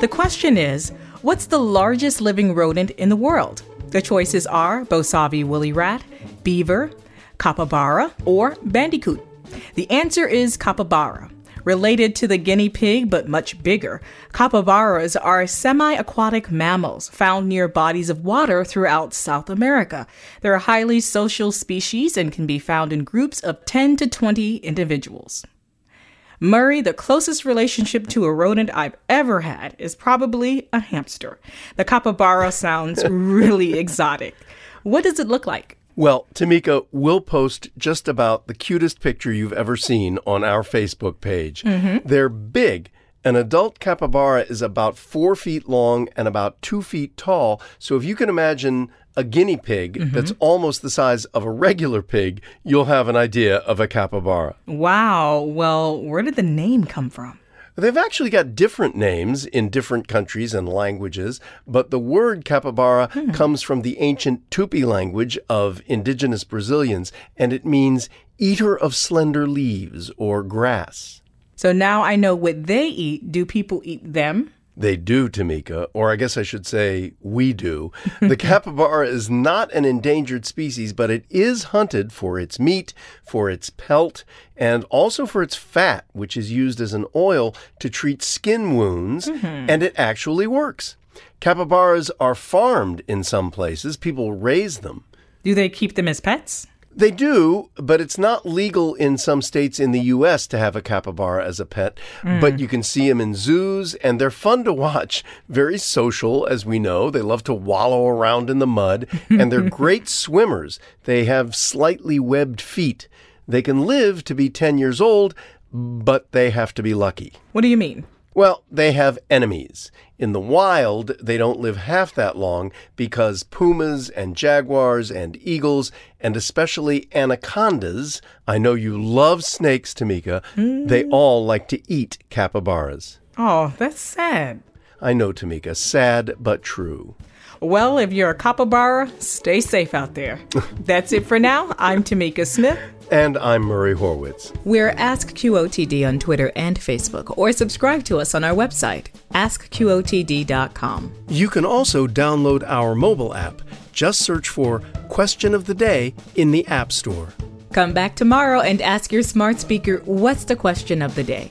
The question is what's the largest living rodent in the world? The choices are Bosavi woolly rat, beaver, capybara, or bandicoot. The answer is capybara. Related to the guinea pig, but much bigger, capybaras are semi aquatic mammals found near bodies of water throughout South America. They're a highly social species and can be found in groups of 10 to 20 individuals. Murray, the closest relationship to a rodent I've ever had is probably a hamster. The capybara sounds really exotic. What does it look like? Well, Tamika, we'll post just about the cutest picture you've ever seen on our Facebook page. Mm-hmm. They're big. An adult capybara is about four feet long and about two feet tall. So if you can imagine a guinea pig mm-hmm. that's almost the size of a regular pig, you'll have an idea of a capybara. Wow. Well, where did the name come from? They've actually got different names in different countries and languages, but the word capybara hmm. comes from the ancient Tupi language of indigenous Brazilians, and it means eater of slender leaves or grass. So now I know what they eat. Do people eat them? They do, Tamika, or I guess I should say we do. The capybara is not an endangered species, but it is hunted for its meat, for its pelt, and also for its fat, which is used as an oil to treat skin wounds, mm-hmm. and it actually works. Capybaras are farmed in some places, people raise them. Do they keep them as pets? They do, but it's not legal in some states in the U.S. to have a capybara as a pet. Mm. But you can see them in zoos, and they're fun to watch. Very social, as we know. They love to wallow around in the mud, and they're great swimmers. They have slightly webbed feet. They can live to be 10 years old, but they have to be lucky. What do you mean? Well, they have enemies. In the wild, they don't live half that long because pumas and jaguars and eagles, and especially anacondas, I know you love snakes, Tamika, mm. they all like to eat capybaras. Oh, that's sad. I know, Tamika, sad but true. Well, if you're a capybara, stay safe out there. That's it for now. I'm Tamika Smith. And I'm Murray Horwitz. We're Ask QOTD on Twitter and Facebook, or subscribe to us on our website, askqotd.com. You can also download our mobile app. Just search for Question of the Day in the App Store. Come back tomorrow and ask your smart speaker what's the question of the day.